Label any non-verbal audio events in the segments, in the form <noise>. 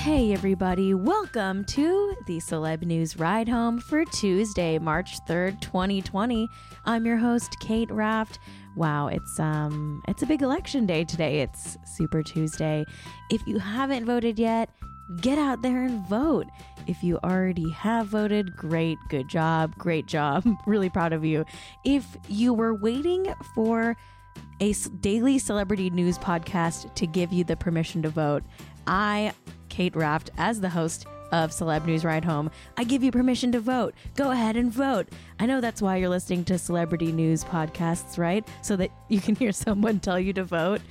Hey, everybody, welcome to the Celeb News Ride Home for Tuesday, March 3rd, 2020. I'm your host, Kate Raft. Wow, it's um it's a big election day today. It's Super Tuesday. If you haven't voted yet, get out there and vote. If you already have voted, great, good job, great job. <laughs> really proud of you. If you were waiting for a daily celebrity news podcast to give you the permission to vote, I Kate Raft, as the host of Celeb News Ride Home, I give you permission to vote. Go ahead and vote. I know that's why you're listening to celebrity news podcasts, right? So that <laughs> you can hear someone tell you to vote.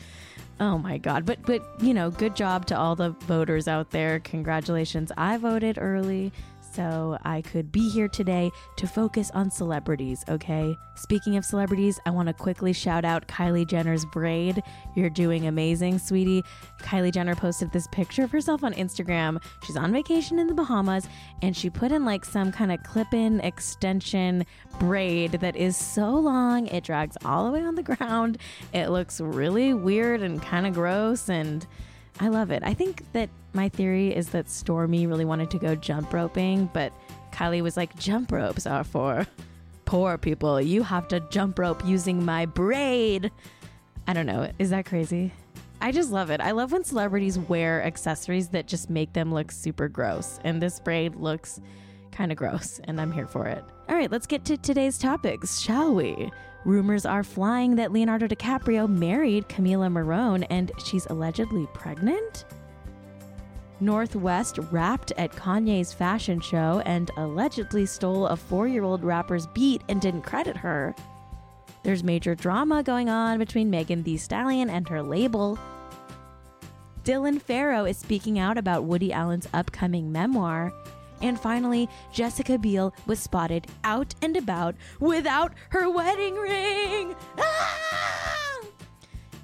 Oh my god. But but you know, good job to all the voters out there. Congratulations. I voted early so I could be here today to focus on celebrities, okay? Speaking of celebrities, I want to quickly shout out Kylie Jenner's braid. You're doing amazing, sweetie. Kylie Jenner posted this picture of herself on Instagram. She's on vacation in the Bahamas and she put in like some kind of clip in extension braid that is so long, it drags all the way on the ground. It looks really weird and kind of gross and I love it. I think that my theory is that Stormi really wanted to go jump roping, but Kylie was like, jump ropes are for poor people. You have to jump rope using my braid. I don't know. Is that crazy? I just love it. I love when celebrities wear accessories that just make them look super gross. And this braid looks kind of gross, and I'm here for it. All right, let's get to today's topics, shall we? Rumors are flying that Leonardo DiCaprio married Camila Morrone and she's allegedly pregnant. North West rapped at Kanye's fashion show and allegedly stole a four year old rapper's beat and didn't credit her. There's major drama going on between Megan Thee Stallion and her label. Dylan Farrow is speaking out about Woody Allen's upcoming memoir. And finally, Jessica Biel was spotted out and about without her wedding ring. Ah!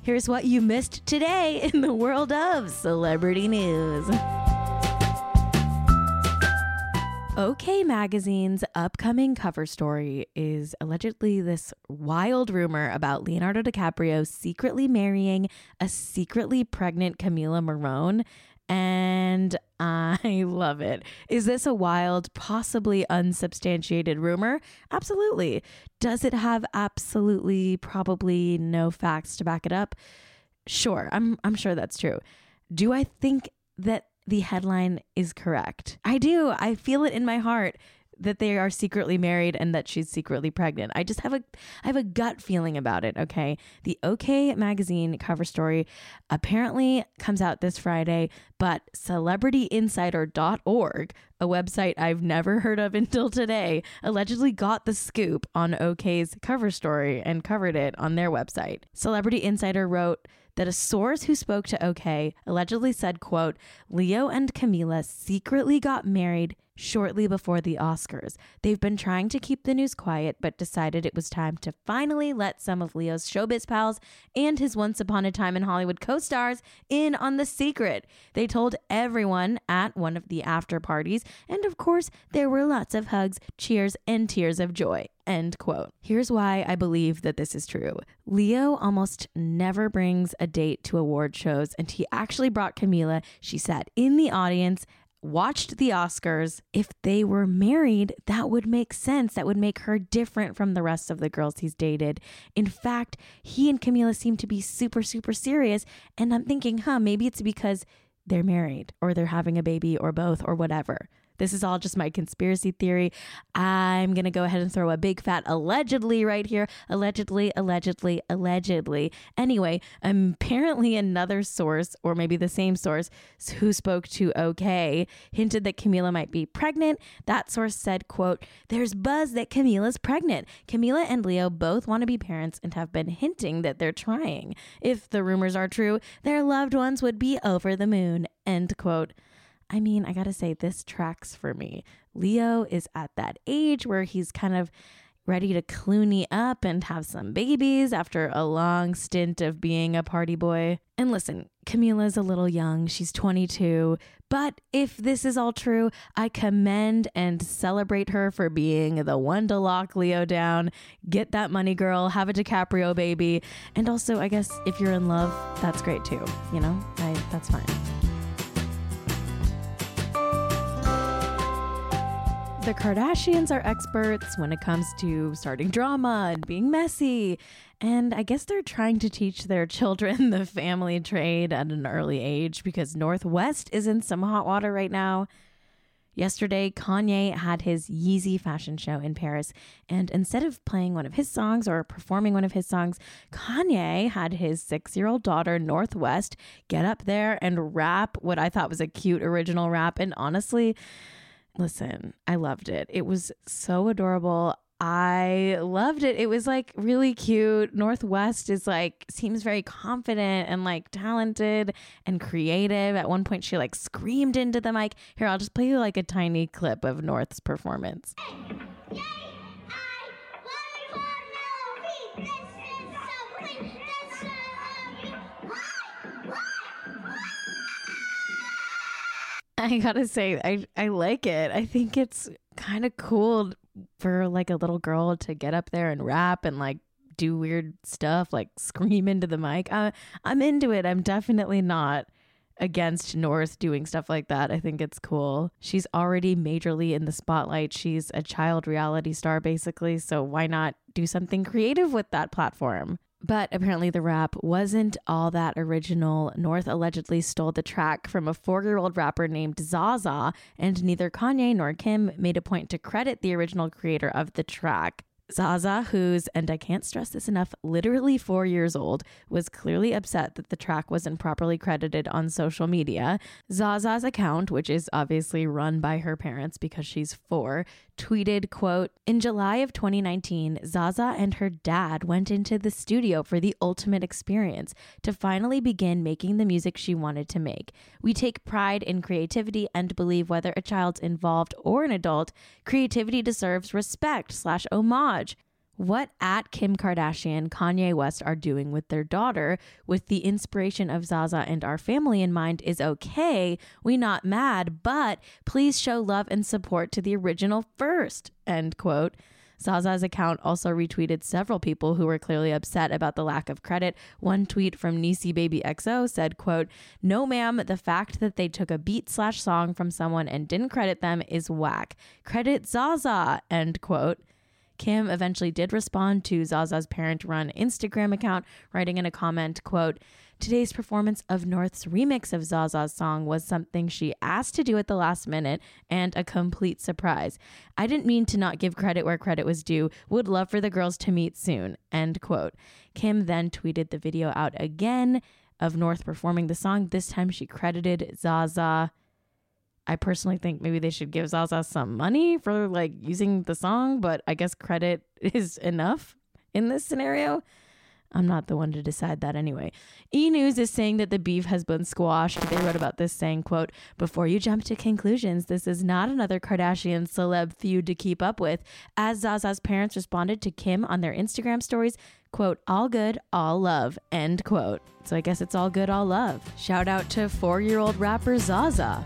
Here's what you missed today in the world of celebrity news. OK Magazine's upcoming cover story is allegedly this wild rumor about Leonardo DiCaprio secretly marrying a secretly pregnant Camila Morrone and I <laughs> love it. Is this a wild, possibly unsubstantiated rumor? Absolutely. Does it have absolutely, probably no facts to back it up? Sure, I'm, I'm sure that's true. Do I think that the headline is correct? I do. I feel it in my heart that they are secretly married and that she's secretly pregnant. I just have a I have a gut feeling about it, okay? The OK magazine cover story apparently comes out this Friday, but celebrityinsider.org, a website I've never <laughs> heard of until today, allegedly got the scoop on OK's cover story and covered it on their website. Celebrity Insider wrote that a source who spoke to OK allegedly said, quote, Leo and Camila secretly got married shortly before the Oscars. They've been trying to keep the news quiet, but decided it was time to finally let some of Leo's showbiz pals and his Once Upon a Time in Hollywood co stars in on the secret. They told everyone at one of the after parties, and of course, there were lots of hugs, cheers, and tears of joy. End quote. Here's why I believe that this is true. Leo almost never brings a date to award shows, and he actually brought Camila. She sat in the audience watched the Oscars. If they were married, that would make sense. That would make her different from the rest of the girls he's dated. In fact, he and Camila seem to be super, super serious. And I'm thinking, huh, maybe it's because they're married or they're having a baby or both or whatever. This is all just my conspiracy theory. I'm going to go ahead and throw a big fat allegedly right here. Allegedly, allegedly, allegedly. Anyway, apparently another source, or maybe the same source, who spoke to OK, hinted that Camila might be pregnant. That source said, quote, there's buzz that Camila's pregnant. Camila and Leo both want to be parents and have been hinting that they're trying. If the rumors are true, their loved ones would be over the moon, end quote. I mean, I gotta say, this tracks for me. Leo is at that age where he's kind of ready to Clooney up and have some babies after a long stint of being a party boy. And listen, Camila's a little young, she's 22, but if this is all true, I commend and celebrate her for being the one to lock Leo down, get that money girl, have a DiCaprio baby, and also, I guess if you're in love, that's great too, you know? I, that's fine. The Kardashians are experts when it comes to starting drama and being messy. And I guess they're trying to teach their children <laughs> the family trade at an early age because North West is in some hot water right now. Yesterday, Kanye had his Yeezy fashion show in Paris, and instead of playing one of his songs or performing one of his songs, Kanye had his six year old daughter, North West, get up there and rap what I thought was a cute original rap. And honestly, listen, I loved it. It was so adorable. I loved it. It was like really cute. North West is like seems very confident and like talented and creative. At one point she like screamed into the mic. Here, I'll just play you like a tiny clip of North's performance. <laughs> I gotta say, I, I like it. I think it's kind of cool for like a little girl to get up there and rap and like do weird stuff, like scream into the mic. Uh, I'm into it. I'm definitely not against North doing stuff like that. I think it's cool. She's already majorly in the spotlight. She's a child reality star, basically. So why not do something creative with that platform? But apparently, the rap wasn't all that original. North allegedly stole the track from a four year old rapper named Zaza, and neither Kanye nor Kim made a point to credit the original creator of the track. Zaza, who's, and I can't stress this enough, literally four years old, was clearly upset that the track wasn't properly credited on social media. Zaza's account, which is obviously run by her parents because she's four, tweeted, quote, In July of 2019, Zaza and her dad went into the studio for the ultimate experience to finally begin making the music she wanted to make. We take pride in creativity and believe whether a child's involved or an adult, creativity deserves respect slash homage what at Kim Kardashian, Kanye West are doing with their daughter with the inspiration of Zaza and our family in mind is okay. We not mad, but please show love and support to the original first. End quote. Zaza's account also retweeted several people who were clearly upset about the lack of credit. One tweet from Nisi Baby XO said, quote, No ma'am, the fact that they took a beat slash song from someone and didn't credit them is whack. Credit Zaza, end quote. Kim eventually did respond to Zaza's parent-run Instagram account, writing in a comment, quote, Today's performance of North's remix of Zaza's song was something she asked to do at the last minute and a complete surprise. I didn't mean to not give credit where credit was due. Would love for the girls to meet soon. End quote. Kim then tweeted the video out again of North performing the song. This time she credited Zaza. I personally think maybe they should give Zaza some money for like using the song, but I guess credit <laughs> is enough in this scenario. I'm not the one to decide that anyway. E News is saying that the beef has been squashed. They wrote about this saying, quote, Before you jump to conclusions, this is not another Kardashian celeb feud to keep up with. As Zaza's parents responded to Kim on their Instagram stories, quote, all good, all love, end quote. So I guess it's all good, all love. Shout out to four year old rapper Zaza.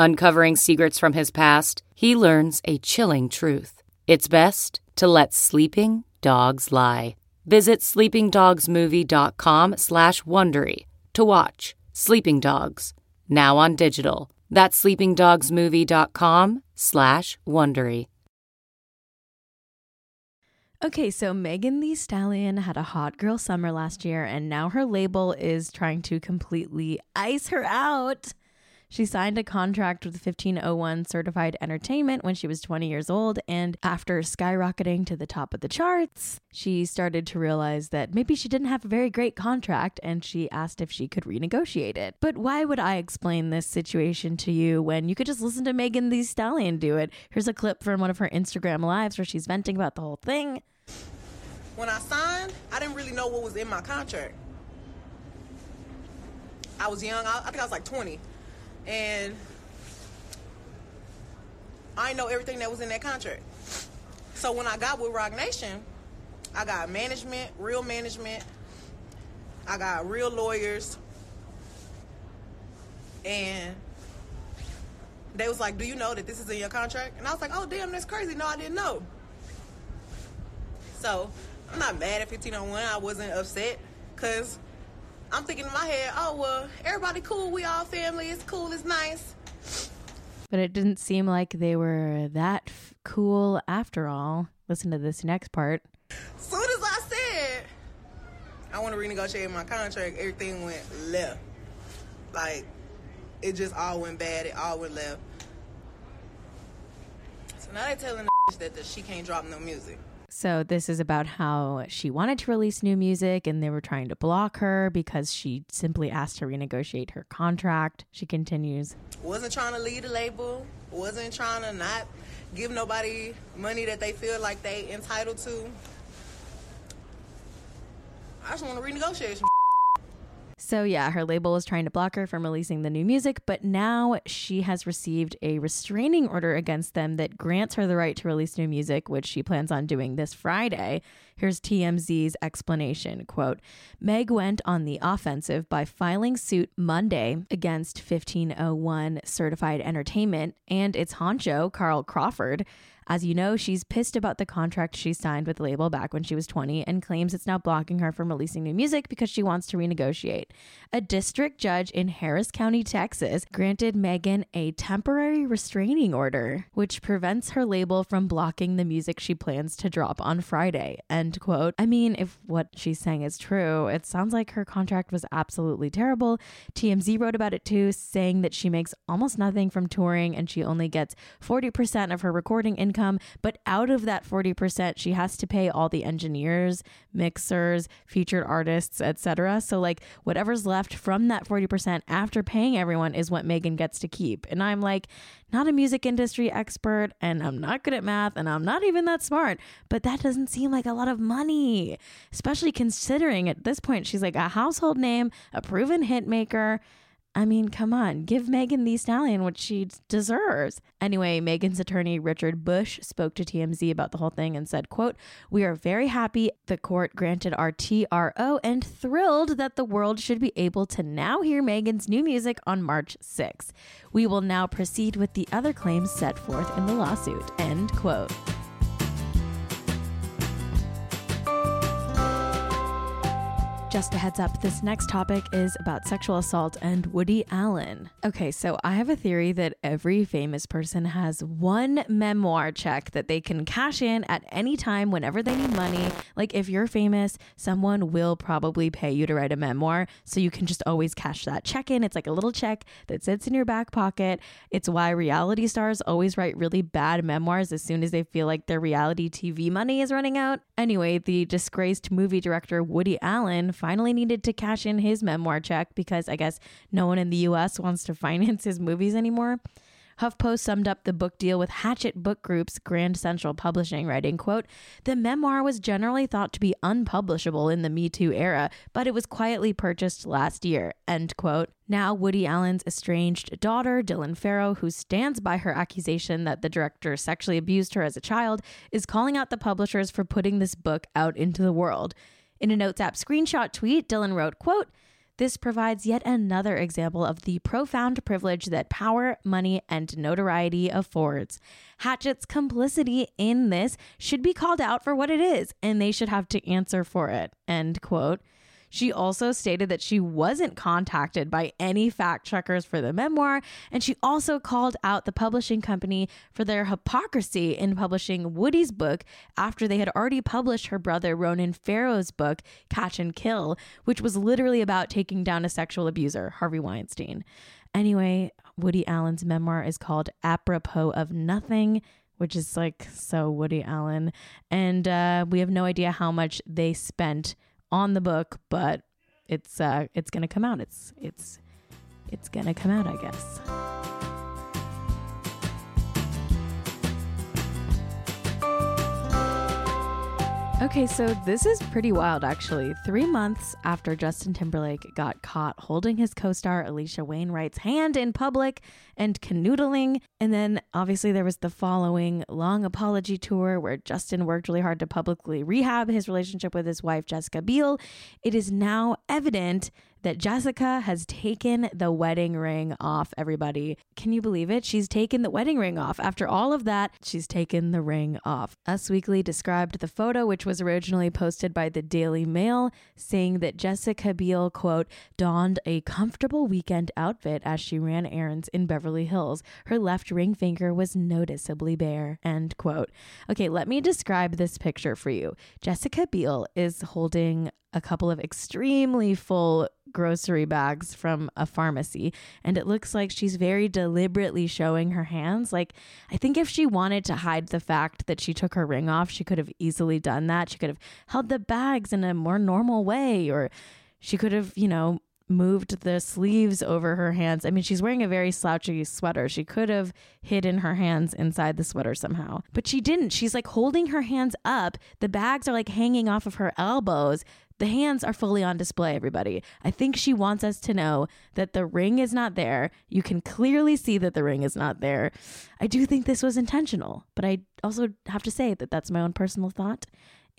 Uncovering secrets from his past, he learns a chilling truth. It's best to let sleeping dogs lie. Visit sleepingdogsmovie.com slash Wondery to watch Sleeping Dogs, now on digital. That's sleepingdogsmovie.com slash Wondery. Okay, so Megan Thee Stallion had a hot girl summer last year, and now her label is trying to completely ice her out. She signed a contract with 1501 Certified Entertainment when she was 20 years old, and after skyrocketing to the top of the charts, she started to realize that maybe she didn't have a very great contract and she asked if she could renegotiate it. But why would I explain this situation to you when you could just listen to Megan Thee Stallion do it? Here's a clip from one of her Instagram lives where she's venting about the whole thing. When I signed, I didn't really know what was in my contract. I was young, I, I think I was like 20 and I know everything that was in that contract. So when I got with Roc Nation, I got management, real management. I got real lawyers. And they was like, "Do you know that this is in your contract?" And I was like, "Oh, damn, that's crazy. No, I didn't know." So I'm not mad at 1501. I wasn't upset because I'm thinking in my head, oh well, everybody cool, we all family, it's cool, it's nice. But it didn't seem like they were that f- cool after all. Listen to this next part. Soon as I said I want to renegotiate my contract, everything went left. Like it just all went bad. It all went left. So now they're telling the <laughs> that the, she can't drop no music. So, this is about how she wanted to release new music and they were trying to block her because she simply asked to renegotiate her contract. She continues Wasn't trying to lead a label, wasn't trying to not give nobody money that they feel like they entitled to. I just want to renegotiate some so, yeah, her label was trying to block her from releasing the new music, but now she has received a restraining order against them that grants her the right to release new music, which she plans on doing this Friday. Here's TMZ's explanation quote, Meg went on the offensive by filing suit Monday against 1501 Certified Entertainment and its honcho, Carl Crawford as you know, she's pissed about the contract she signed with the label back when she was 20 and claims it's now blocking her from releasing new music because she wants to renegotiate. A district judge in Harris County, Texas, granted Megan a temporary restraining order, which prevents her label from blocking the music she plans to drop on Friday. End quote. I mean, if what she's saying is true, it sounds like her contract was absolutely terrible. TMZ wrote about it too, saying that she makes almost nothing from touring and she only gets 40% of her recording income income, but out of that 40%, she has to pay all the engineers, mixers, featured artists, etc. So like whatever's left from that 40% after paying everyone is what Megan gets to keep. And I'm like not a music industry expert and I'm not good at math and I'm not even that smart, but that doesn't seem like a lot of money, especially considering at this point she's like a household name, a proven hit maker I mean, come on, give Megan Thee Stallion what she deserves. Anyway, Megan's attorney Richard Busch spoke to TMZ about the whole thing and said, quote, "We are very happy the court granted our TRO and thrilled that the world should be able to now hear Megan's new music on March 6. We will now proceed with the other claims set forth in the lawsuit." End quote. Just a heads up, this next topic is about sexual assault and Woody Allen. Okay, so I have a theory that every famous person has one memoir check that they can cash in at any time whenever they need money. Like if you're famous, someone will probably pay you to write a memoir, so you can just always cash that check in. It's like a little check that sits in your back pocket. It's why reality stars always write really bad memoirs as soon as they feel like their reality TV money is running out. Anyway, the disgraced movie director Woody Allen finally needed to cash in his memoir check because I guess no one in the US wants to <laughs> finance his movies anymore. HuffPost summed up the book deal with Hachette Book Group's Grand Central Publishing, writing, quote, The memoir was generally thought to be unpublishable in the Me Too era, but it was quietly purchased last year, end quote. Now, Woody Allen's estranged daughter, Dylan Farrow, who stands by her accusation that the director sexually abused her as a child, is calling out the publishers for putting this book out into the world. In a Notes app screenshot tweet, Dylan wrote, quote, this provides yet another example of the profound privilege that power, money, and notoriety affords. Hachette's complicity in this should be called out for what it is, and they should have to answer for it. End quote. She also stated that she wasn't contacted by any fact checkers for the memoir. And she also called out the publishing company for their hypocrisy in publishing Woody's book after they had already published her brother Ronan Farrow's book, Catch and Kill, which was literally about taking down a sexual abuser, Harvey Weinstein. Anyway, Woody Allen's memoir is called Apropos of Nothing which is like so Woody Allen. And uh, we have no idea how much they spent on the book, but it's uh, it's gonna come out. It's it's it's gonna come out, I guess. Okay, so this is pretty wild actually. Three months after Justin Timberlake got caught holding his co star Alisha Wainwright's hand in public and canoodling, and then obviously there was the following long apology tour where Justin worked really hard to publicly rehab his relationship with his wife, Jessica Biel, it is now evident that Jessica has taken the wedding ring off, everybody. Can you believe it? She's taken the wedding ring off. After all of that, she's taken the ring off. Us Weekly described the photo, which was originally posted by the Daily Mail, saying that Jessica Biel, quote, donned a comfortable weekend outfit as she ran errands in Beverly Hills. Her left ring finger was noticeably bare, end quote. Okay, let me describe this picture for you. Jessica Biel is holding a couple of extremely full grocery bags from a pharmacy and it looks like she's very deliberately showing her hands like i think if she wanted to hide the fact that she took her ring off she could have easily done that she could have held the bags in a more normal way or she could have you know moved the sleeves over her hands. I mean, she's wearing a very slouchy sweater. She could have hidden her hands inside the sweater somehow, but she didn't. She's like holding her hands up. The bags are like hanging off of her elbows. The hands are fully on display, everybody. I think she wants us to know that the ring is not there. You can clearly see that the ring is not there. I do think this was intentional, but I also have to say that that's my own personal thought.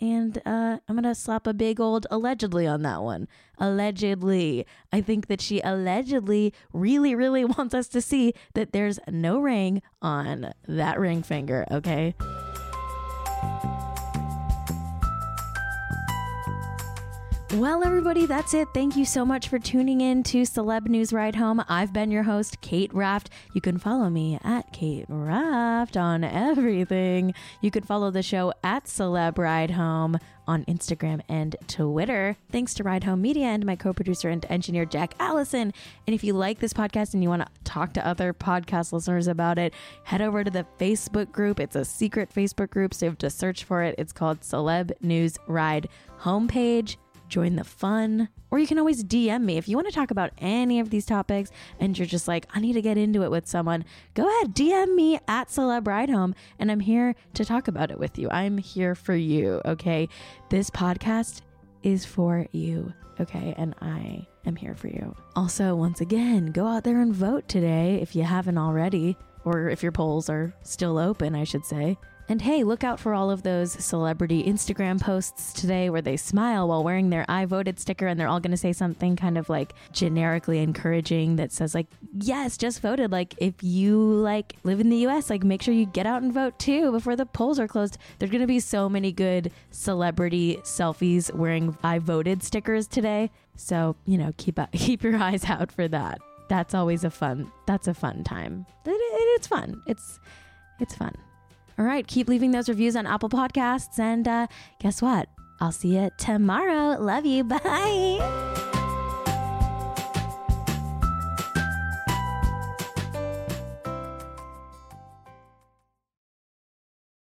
And uh, I'm going to slap a big old allegedly on that one. Allegedly. I think that she allegedly really, really <laughs> wants us to see that there's no ring on that ring finger, okay? Well, everybody, that's it. Thank you so much for tuning in to Celeb News Ride Home. I've been your host, Kate Raft. You can follow me at Kate Raft on everything. You can follow the show at Celeb Ride Home on Instagram and Twitter. Thanks to Ride Home Media and my co producer and engineer, Jack Allison. And if you like this podcast and you want to talk to other podcast listeners about it, head over to the Facebook group. It's a secret Facebook group, so you have to search for it. It's called Celeb News Ride Homepage join the fun, or you can always DM me if you want to talk about any of these topics and you're just like, I need to get into it with someone. Go ahead, DM me at Celeb Ride Home, and I'm here to talk about it with you. I'm here for you, okay? This podcast is for you, okay? And I am here for you. Also, once again, go out there and vote today if you haven't already, or if your polls are still open, I should say. And hey, look out for all of those celebrity Instagram posts today where they smile while wearing their I voted sticker and they're all going to say something kind of like generically encouraging that says like, "Yes, just voted." Like if you like live in the US, like make sure you get out and vote too before the polls are closed. There's going to be so many good celebrity selfies wearing I voted stickers today. So, you know, keep up, <laughs> keep your eyes out for that. That's always a fun. That's a fun time. It, it, it's fun. It's it's fun. All right, keep leaving those reviews on Apple Podcasts. And uh, guess what? I'll see you tomorrow. Love you. <laughs> Bye.